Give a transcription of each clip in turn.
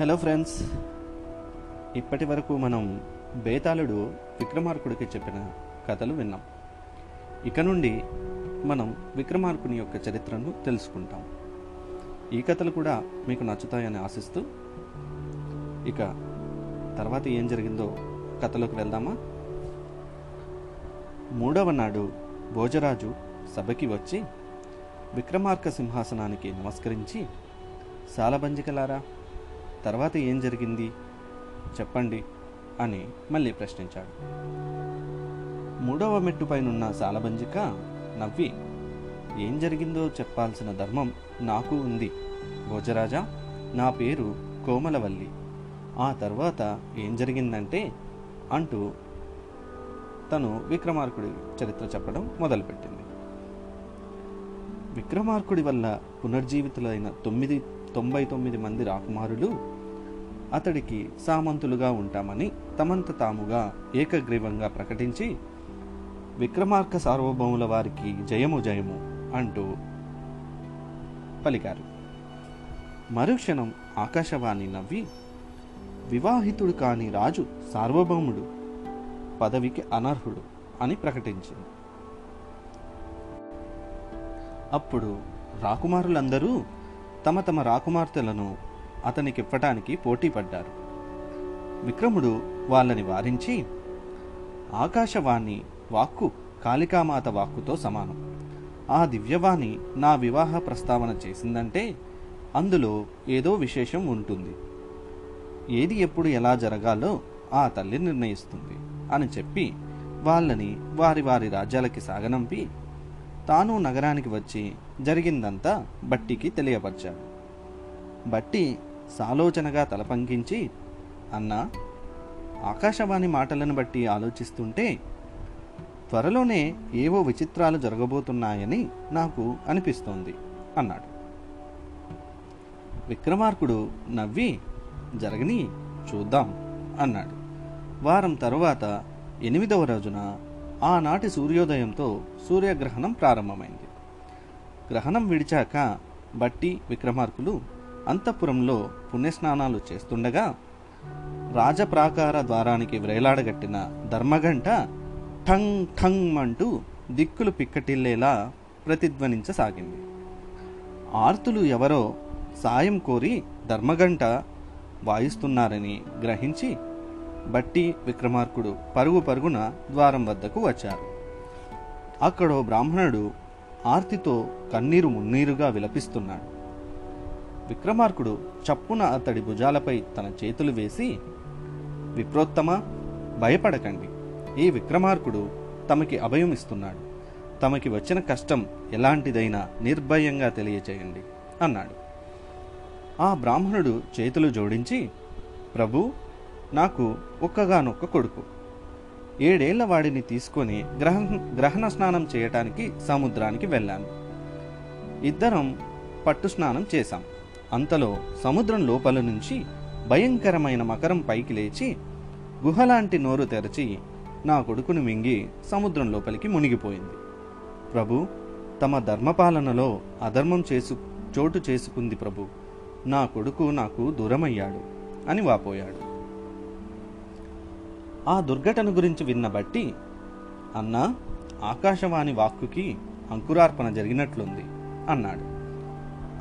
Hello friends ఇప్పటి వరకు మనం బేతాళుడు విక్రమార్కుడికి చెప్పిన కథలు విన్నాం. ఇక నుండి మనం విక్రమార్కుని యొక్క చరిత్రను తెలుసుకుంటాం. ఈ కథలు కూడా మీకు నచ్చుతాయని ఆశిస్తూ ఇక తర్వాత ఏం జరిగిందో కథలోకి వెళ్దామా? మూడవ నాడు భోజరాజు సభకి వచ్చి విక్రమార్క సింహాసనానికి నమస్కరించి సాలబంజికలారా తర్వాత ఏం జరిగింది? చెప్పండి అని మళ్ళీ ప్రశ్నించాడు. మూడవ మెట్టుపైనున్న సాలబంజిక నవ్వి ఏం జరిగిందో చెప్పాల్సిన ధర్మం నాకు ఉంది భోజరాజా. నా పేరు కోమలవల్లి. ఆ తర్వాత ఏం జరిగిందంటే అంటూ తను విక్రమార్కుడి చరిత్ర చెప్పడం మొదలుపెట్టింది. విక్రమార్కుడి వల్ల పునర్జీవితులైన తొమ్మిది తొంభై తొమ్మిది మంది రాకుమారులు అతడికి సామంతులుగా ఉంటామని తమంత తాముగా ఏకగ్రీవంగా ప్రకటించి విక్రమార్క సార్వభౌముల వారికి జయము జయము అంటూ పలికారు. మరుక్షణం ఆకాశవాణి నవ్వి వివాహితుడు కాని రాజు సార్వభౌముడు పదవికి అనర్హుడు అని ప్రకటించింది. అప్పుడు రాకుమారులందరూ తమ తమ రాకుమార్తెలను అతనికివ్వటానికి పోటీపడ్డారు. విక్రముడు వాళ్ళని వారించి ఆకాశవాణి వాక్కు కాళికామాత వాక్కుతో సమానం. ఆ దివ్యవాణి నా వివాహ ప్రస్తావన చేసిందంటే అందులో ఏదో విశేషం ఉంటుంది. ఏది ఎప్పుడు ఎలా జరగాలో ఆ తల్లి నిర్ణయిస్తుంది అని చెప్పి వాళ్ళని వారి వారి రాజ్యాలకి సాగనంపి తాను నగరానికి వచ్చి జరిగిందంతా బట్టికి తెలియపరిచాడు. బట్టి సాలోచనగా తలపంకించి అన్నా ఆకాశవాణి మాటలను బట్టి ఆలోచిస్తుంటే త్వరలోనే ఏవో విచిత్రాలు జరగబోతున్నాయని నాకు అనిపిస్తోంది అన్నాడు. విక్రమార్కుడు నవ్వి జరగని చూద్దాం అన్నాడు. వారం తరువాత ఎనిమిదవ రోజున ఆనాటి సూర్యోదయంతో సూర్యగ్రహణం ప్రారంభమైంది. గ్రహణం విడిచాక బట్టి విక్రమార్కులు అంతఃపురంలో పుణ్యస్నానాలు చేస్తుండగా రాజప్రాకార ద్వారానికి వ్రేలాడగట్టిన ధర్మగంట ఠంగ్ ఠంగ్ అంటూ దిక్కులు పిక్కటిల్లేలా ప్రతిధ్వనించసాగింది. ఆర్తులు ఎవరో సాయం కోరి ధర్మగంట వాయిస్తున్నారని గ్రహించి బట్టి విక్రమార్కుడు పరుగు పరుగున ద్వారం వద్దకు వచ్చారు. అక్కడో బ్రాహ్మణుడు ఆర్తితో కన్నీరు మున్నీరుగా విలపిస్తున్నాడు. విక్రమార్కుడు చప్పున అతడి భుజాలపై తన చేతులు వేసి విప్రోత్తమ భయపడకండి. ఈ విక్రమార్కుడు తమకి అభయం ఇస్తున్నాడు. తమకి వచ్చిన కష్టం ఎలాంటిదైనా నిర్భయంగా తెలియచేయండి అన్నాడు. ఆ బ్రాహ్మణుడు చేతులు జోడించి ప్రభు నాకు ఒక్కగానొక్క కొడుకు. ఏడేళ్ళ వాడిని తీసుకొని గ్రహ గ్రహణ స్నానం చేయటానికి సముద్రానికి వెళ్ళాను. ఇద్దరం పట్టు స్నానం చేశాం. అంతలో సముద్రం లోపల నుంచి భయంకరమైన మకరం పైకి లేచి గుహలాంటి నోరు తెరచి నా కొడుకును మింగి సముద్రం లోపలికి మునిగిపోయింది. ప్రభు తమ ధర్మపాలనలో అధర్మం చేసు చోటు చేసుకుంది ప్రభు. నా కొడుకు నాకు దూరమయ్యాడు అని వాపోయాడు. ఆ దుర్ఘటన గురించి విన్న బట్టి అన్నా ఆకాశవాణి వాక్కుకి అంకురార్పణ జరిగినట్లుంది అన్నాడు.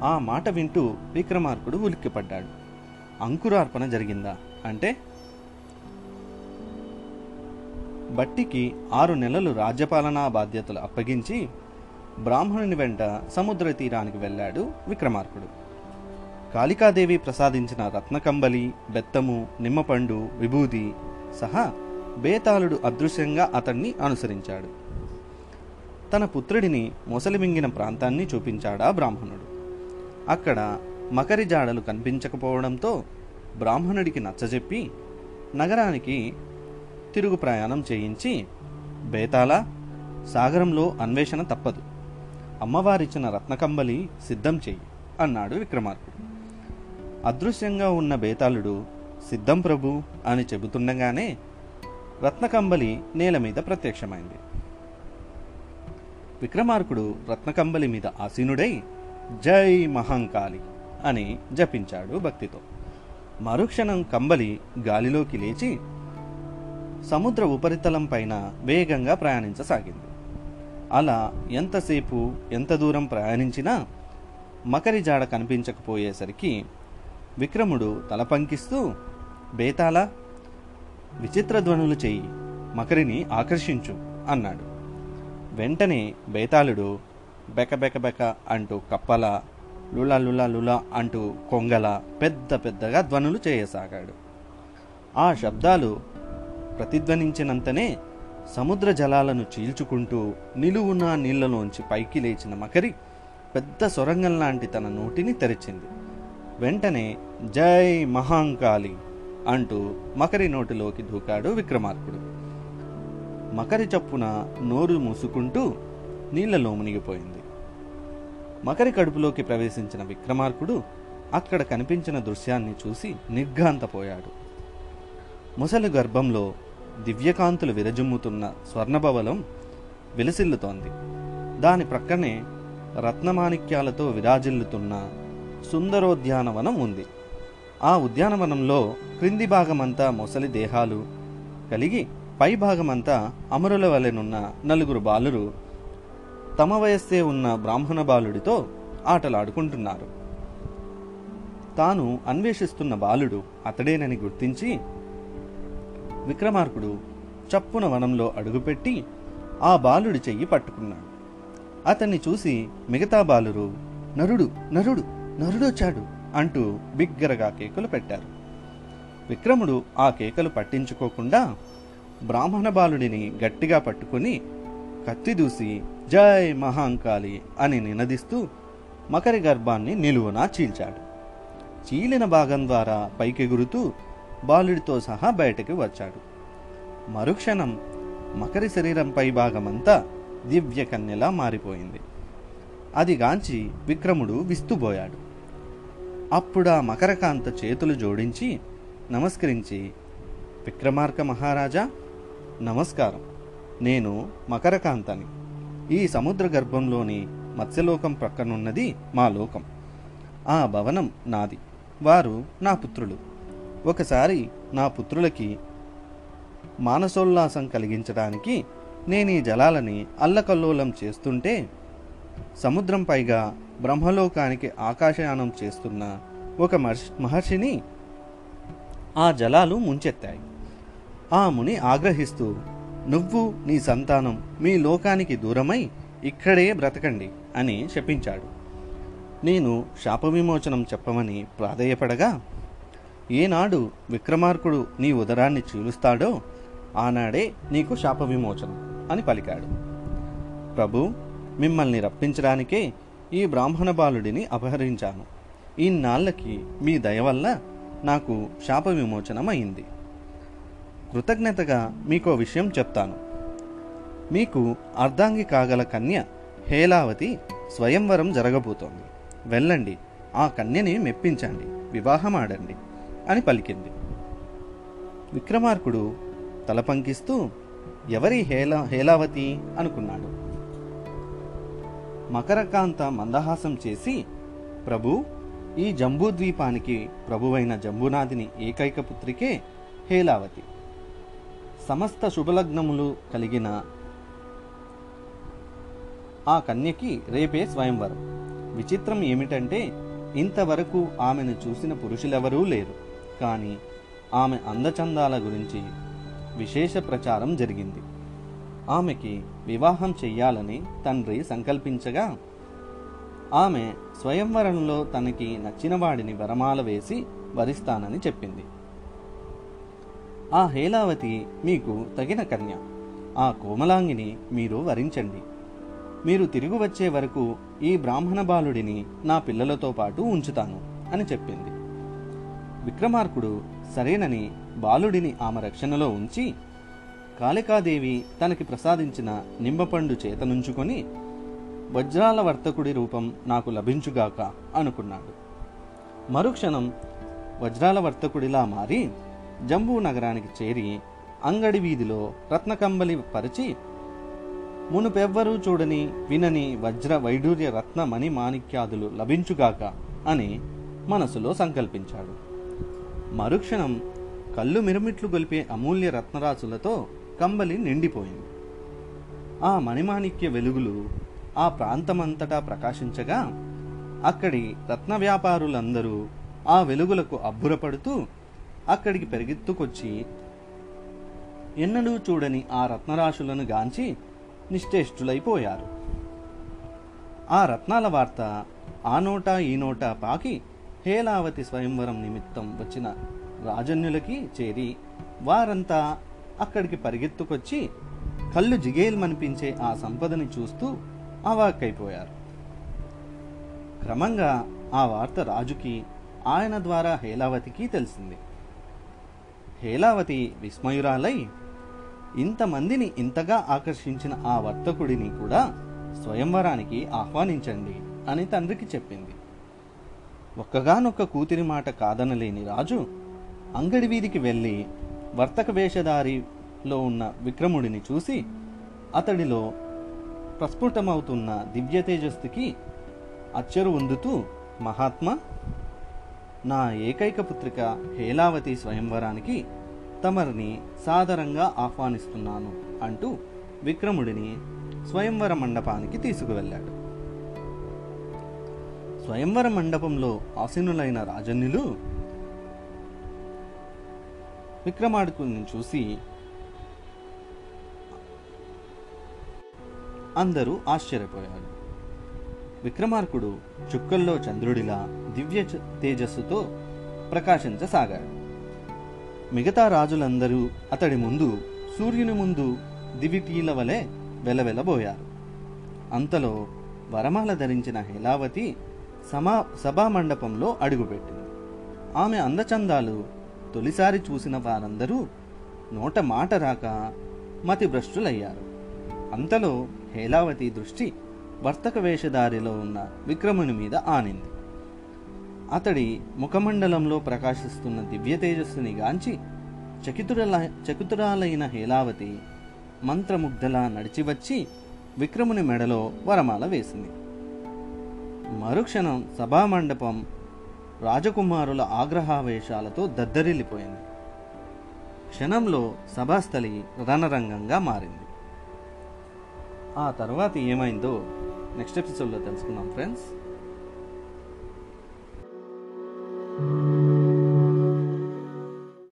ఆ మాట వింటూ విక్రమార్కుడు ఉలిక్కిపడ్డాడు. అంకురార్పణ జరిగిందా? అంటే బట్టికి ఆరు నెలలు రాజ్యపాలనా బాధ్యతలు అప్పగించి బ్రాహ్మణుని వెంట సముద్ర తీరానికి వెళ్ళాడు విక్రమార్కుడు. కాళికాదేవి ప్రసాదించిన రత్నకంబలి బెత్తము నిమ్మపండు విభూది సహా బేతాళుడు అదృశ్యంగా అతన్ని అనుసరించాడు. తన పుత్రుడిని మొసలిమింగిన ప్రాంతాన్ని చూపించాడా బ్రాహ్మణుడు. అక్కడ మకరి జాడలు కనిపించకపోవడంతో బ్రాహ్మణుడికి నచ్చజెప్పి నగరానికి తిరుగు ప్రయాణం చేయించి బేతాళ సాగరంలో అన్వేషణ తప్పదు. అమ్మవారిచ్చిన రత్నకంబలి సిద్ధం చెయ్యి అన్నాడు విక్రమార్కుడు అదృశ్యంగా ఉన్న బేతాళుడు సిద్ధం ప్రభు అని చెబుతుండగానే రత్నకంబలి నేల మీద ప్రత్యక్షమైంది. విక్రమార్కుడు రత్నకంబలి మీద ఆసీనుడై జై మహంకాళి అని జపించాడు భక్తితో. మరుక్షణం కంబలి గాలిలోకి లేచి సముద్ర ఉపరితలం పైన వేగంగా ప్రయాణించసాగింది. అలా ఎంతసేపు ఎంత దూరం ప్రయాణించినా మకరి జాడ కనిపించకపోయేసరికి విక్రముడు తల పంకిస్తూ బేతాళ విచిత్ర ధ్వనులు చెయ్యి మకరిని ఆకర్షించు అన్నాడు. వెంటనే బేతాళుడు బెక బెక బెక అంటూ కప్పల లుల లుల లుల అంటూ కొంగల పెద్ద పెద్దగా ధ్వనులు చేయసాగాడు. ఆ శబ్దాలు ప్రతిధ్వనించినంతనే సముద్ర జలాలను చీల్చుకుంటూ నిలువున నీళ్ళలోంచి పైకి లేచిన మకరి పెద్ద సొరంగం లాంటి తన నోటిని తెరిచింది. వెంటనే జై మహాంకాళి అంటూ మకరి నోటిలోకి దూకాడు విక్రమార్కుడు. మకరి చప్పున నోరు మూసుకుంటూ నీళ్ళలో మునిగిపోయింది. మకరి కడుపులోకి ప్రవేశించిన విక్రమార్కుడు అక్కడ కనిపించిన దృశ్యాన్ని చూసి నిర్ఘాంతపోయాడు. ముసలి గర్భంలో దివ్యకాంతులు విరజిమ్ముతున్న స్వర్ణభవలం విలసిల్లుతోంది. దాని ప్రక్కనే రత్నమాణిక్యాలతో విరాజిల్లుతున్న సుందరోద్యానవనం ఉంది. ఆ ఉద్యానవనంలో క్రింది భాగమంతా మొసలి దేహాలు కలిగి పై భాగమంతా అమరుల వలెనున్న నలుగురు బాలురు తమ వయస్సే ఉన్న బ్రాహ్మణ బాలుడితో ఆటలాడుకుంటున్నారు. తాను అన్వేషిస్తున్న బాలుడు అతడేనని గుర్తించి విక్రమార్కుడు చప్పున వనంలో అడుగుపెట్టి ఆ బాలుడి చెయ్యి పట్టుకున్నాడు. అతన్ని చూసి మిగతా బాలురు నరుడు నరుడు నరుడొచ్చాడు అంటూ బిగ్గరగా కేకలు పెట్టారు. విక్రముడు ఆ కేకలు పట్టించుకోకుండా బ్రాహ్మణ బాలుడిని గట్టిగా పట్టుకుని కత్తి దూసి జై మహాంకాళి అని నినదిస్తూ మకరి గర్భాన్ని నిలువునా చీల్చాడు. చీలిన భాగం ద్వారా పైకెగురుతూ బాలుడితో సహా బయటకు వచ్చాడు. మరుక్షణం మకరి శరీరంపై భాగమంతా దివ్య కన్యలా మారిపోయింది. అది గాంచి విక్రముడు విస్తుబోయాడు అప్పుడా మకరకాంత చేతులు జోడించి నమస్కరించి విక్రమార్క మహారాజా నమస్కారం. నేను మకరకాంతని. ఈ సముద్ర గర్భంలోని మత్స్యలోకం ప్రక్కనున్నది మా లోకం. ఆ భవనం నాది. వారు నా పుత్రులు. ఒకసారి నా పుత్రులకి మానసోల్లాసం కలిగించడానికి నేను ఈ జలాలని అల్లకల్లోలం చేస్తుంటే సముద్రం పైగా బ్రహ్మలోకానికి ఆకాశయానం చేస్తున్న ఒక మహర్షిని ఆ జలాలు ముంచెత్తాయి. ఆ ముని ఆగ్రహిస్తూ నువ్వు నీ సంతానం మీ లోకానికి దూరమై ఇక్కడే బ్రతకండి అని శపించాడు నేను శాప విమోచనం చెప్పమని ప్రాధేయపడగా ఏనాడు విక్రమార్కుడు నీ ఉదరాన్ని చీలుస్తాడో ఆనాడే నీకు శాప విమోచనం అని పలికాడు. ప్రభు మిమ్మల్ని రప్పించడానికే ఈ బ్రాహ్మణ బాలుడిని అపహరించాను. ఇన్నాళ్ళకి మీ దయ వల్ల నాకు శాప విమోచనం అయింది కృతజ్ఞతగా మీకో విషయం చెప్తాను. మీకు అర్ధాంగి కాగల కన్య హేలావతి స్వయంవరం జరగబోతోంది. వెళ్ళండి ఆ కన్యని మెప్పించండి వివాహమాడండి అని పలికింది. విక్రమార్కుడు తల పంకిస్తూ ఎవరి హేలా హేలావతి అనుకున్నాడు. మకరకాంత మందహాసం చేసి ప్రభు ఈ జంబూద్వీపానికి ప్రభువైన జంబునాథిని ఏకైక పుత్రికే హేలావతి. సమస్త శుభలగ్నములు కలిగిన ఆ కన్యకి రేపే స్వయంవరం. విచిత్రం ఏమిటంటే ఇంతవరకు ఆమెను చూసిన పురుషులెవరూ లేరు. కానీ ఆమె అందచందాల గురించి విశేష ప్రచారం జరిగింది. ఆమెకి వివాహం చెయ్యాలని తండ్రి సంకల్పించగా ఆమె స్వయంవరంలో తనకి నచ్చిన వాడిని వరమాల వేసి వరిస్తానని చెప్పింది. ఆ హేలావతి మీకు తగిన కన్య. ఆ కోమలాంగిని మీరు వరించండి. మీరు తిరిగి వచ్చే వరకు ఈ బ్రాహ్మణ బాలుడిని నా పిల్లలతో పాటు ఉంచుతాను అని చెప్పింది. విక్రమార్కుడు సరేనని బాలుడిని ఆమె రక్షణలో ఉంచి కాళికాదేవి తనకి ప్రసాదించిన నిమ్మపండు చేతనుంచుకొని వజ్రాల వర్తకుడి రూపం నాకు లభించుగాక అనుకున్నాడు. మరుక్షణం వజ్రాల వర్తకుడిలా మారి జంబూ నగరానికి చేరి అంగడి వీధిలో రత్నకంబలి పరిచి మునుపెవ్వరూ చూడని వినని వజ్ర వైడూర్య రత్న మణి మాణిక్యాదులు లభించుగాక అని మనసులో సంకల్పించాడు. మరుక్షణం కళ్ళు మిరుమిట్లు గొలిపే అమూల్య రత్నరాశులతో కంబలి నిండిపోయింది. ఆ మణిమాణిక్య వెలుగులు ఆ ప్రాంతమంతటా ప్రకాశించగా అక్కడి రత్న వ్యాపారులందరూ ఆ వెలుగులకు అబ్బురపడుతూ అక్కడికి పెరిగెత్తుకొచ్చి ఎన్నడూ చూడని ఆ రత్నరాశులను గాంచి నిశ్చేష్టులైపోయారు. ఆ రత్నాల వార్త ఆ నోట ఈ నోట పాకి హేలావతి స్వయంవరం నిమిత్తం వచ్చిన రాజన్యులకి చేరి వారంతా అక్కడికి పరిగెత్తుకొచ్చి కళ్ళు జిగేల్మనిపించే ఆ సంపదని చూస్తూ అవాక్కైపోయారు. క్రమంగా ఆ వార్త రాజుకి ఆయన ద్వారా హేలావతికి తెలిసింది. హేలావతి విస్మయురాలై ఇంతమందిని ఇంతగా ఆకర్షించిన ఆ వర్తకుడిని కూడా స్వయంవరానికి ఆహ్వానించండి అని తండ్రికి చెప్పింది. ఒక్కగానొక్క కూతురి మాట కాదనలేని రాజు అంగడి వీధికి వెళ్ళి వర్తక వేషధారిలో ఉన్న విక్రముడిని చూసి అతడిలో ప్రస్ఫుటమవుతున్న దివ్య తేజస్సుకి అచ్చరు ఉందుతూ మహాత్మా నా ఏకైక పుత్రిక హేలావతి స్వయంవరానికి తమరిని సాదరంగా ఆహ్వానిస్తున్నాను అంటూ విక్రముడిని స్వయంవర మండపానికి తీసుకువెళ్ళాడు. స్వయంవర మండపంలో ఆసీనులైన రాజన్యులు విక్రమాడుకుని చూసి అందరూ ఆశ్చర్యపోయారు. విక్రమార్కుడు చుక్కల్లో చంద్రుడిలా దివ్య తేజస్సుతో ప్రకాశించసాగాడు. మిగతా రాజులందరూ అతడి ముందు సూర్యుని ముందు దివిటీల వలె వెలవెలబోయారు. అంతలో వరమాల ధరించిన హేలావతి సమా సభామండపంలో అడుగుపెట్టింది. ఆమె అందచందాలు తొలిసారి చూసిన వారందరూ నోట మాట రాక మతిభ్రష్టులయ్యారు. అంతలో హేలావతి దృష్టి వర్తక వేషధారిలో ఉన్న విక్రముని మీద ఆనింది. అతడి ముఖమండలంలో ప్రకాశిస్తున్న దివ్య తేజస్సుని గాంచి చకితురల చకితురాలైన హేలావతి మంత్రముగ్ధలా నడిచి వచ్చి విక్రముని మెడలో వరమాల వేసింది. మరుక్షణం సభామండపం రాజకుమారుల ఆగ్రహావేశాలతో దద్దరిల్లిపోయింది. క్షణంలో సభాస్థలి రణరంగంగా మారింది. ఆ తర్వాత ఏమైందో నెక్స్ట్ ఎపిసోడ్లో తెలుసుకుందాం ఫ్రెండ్స్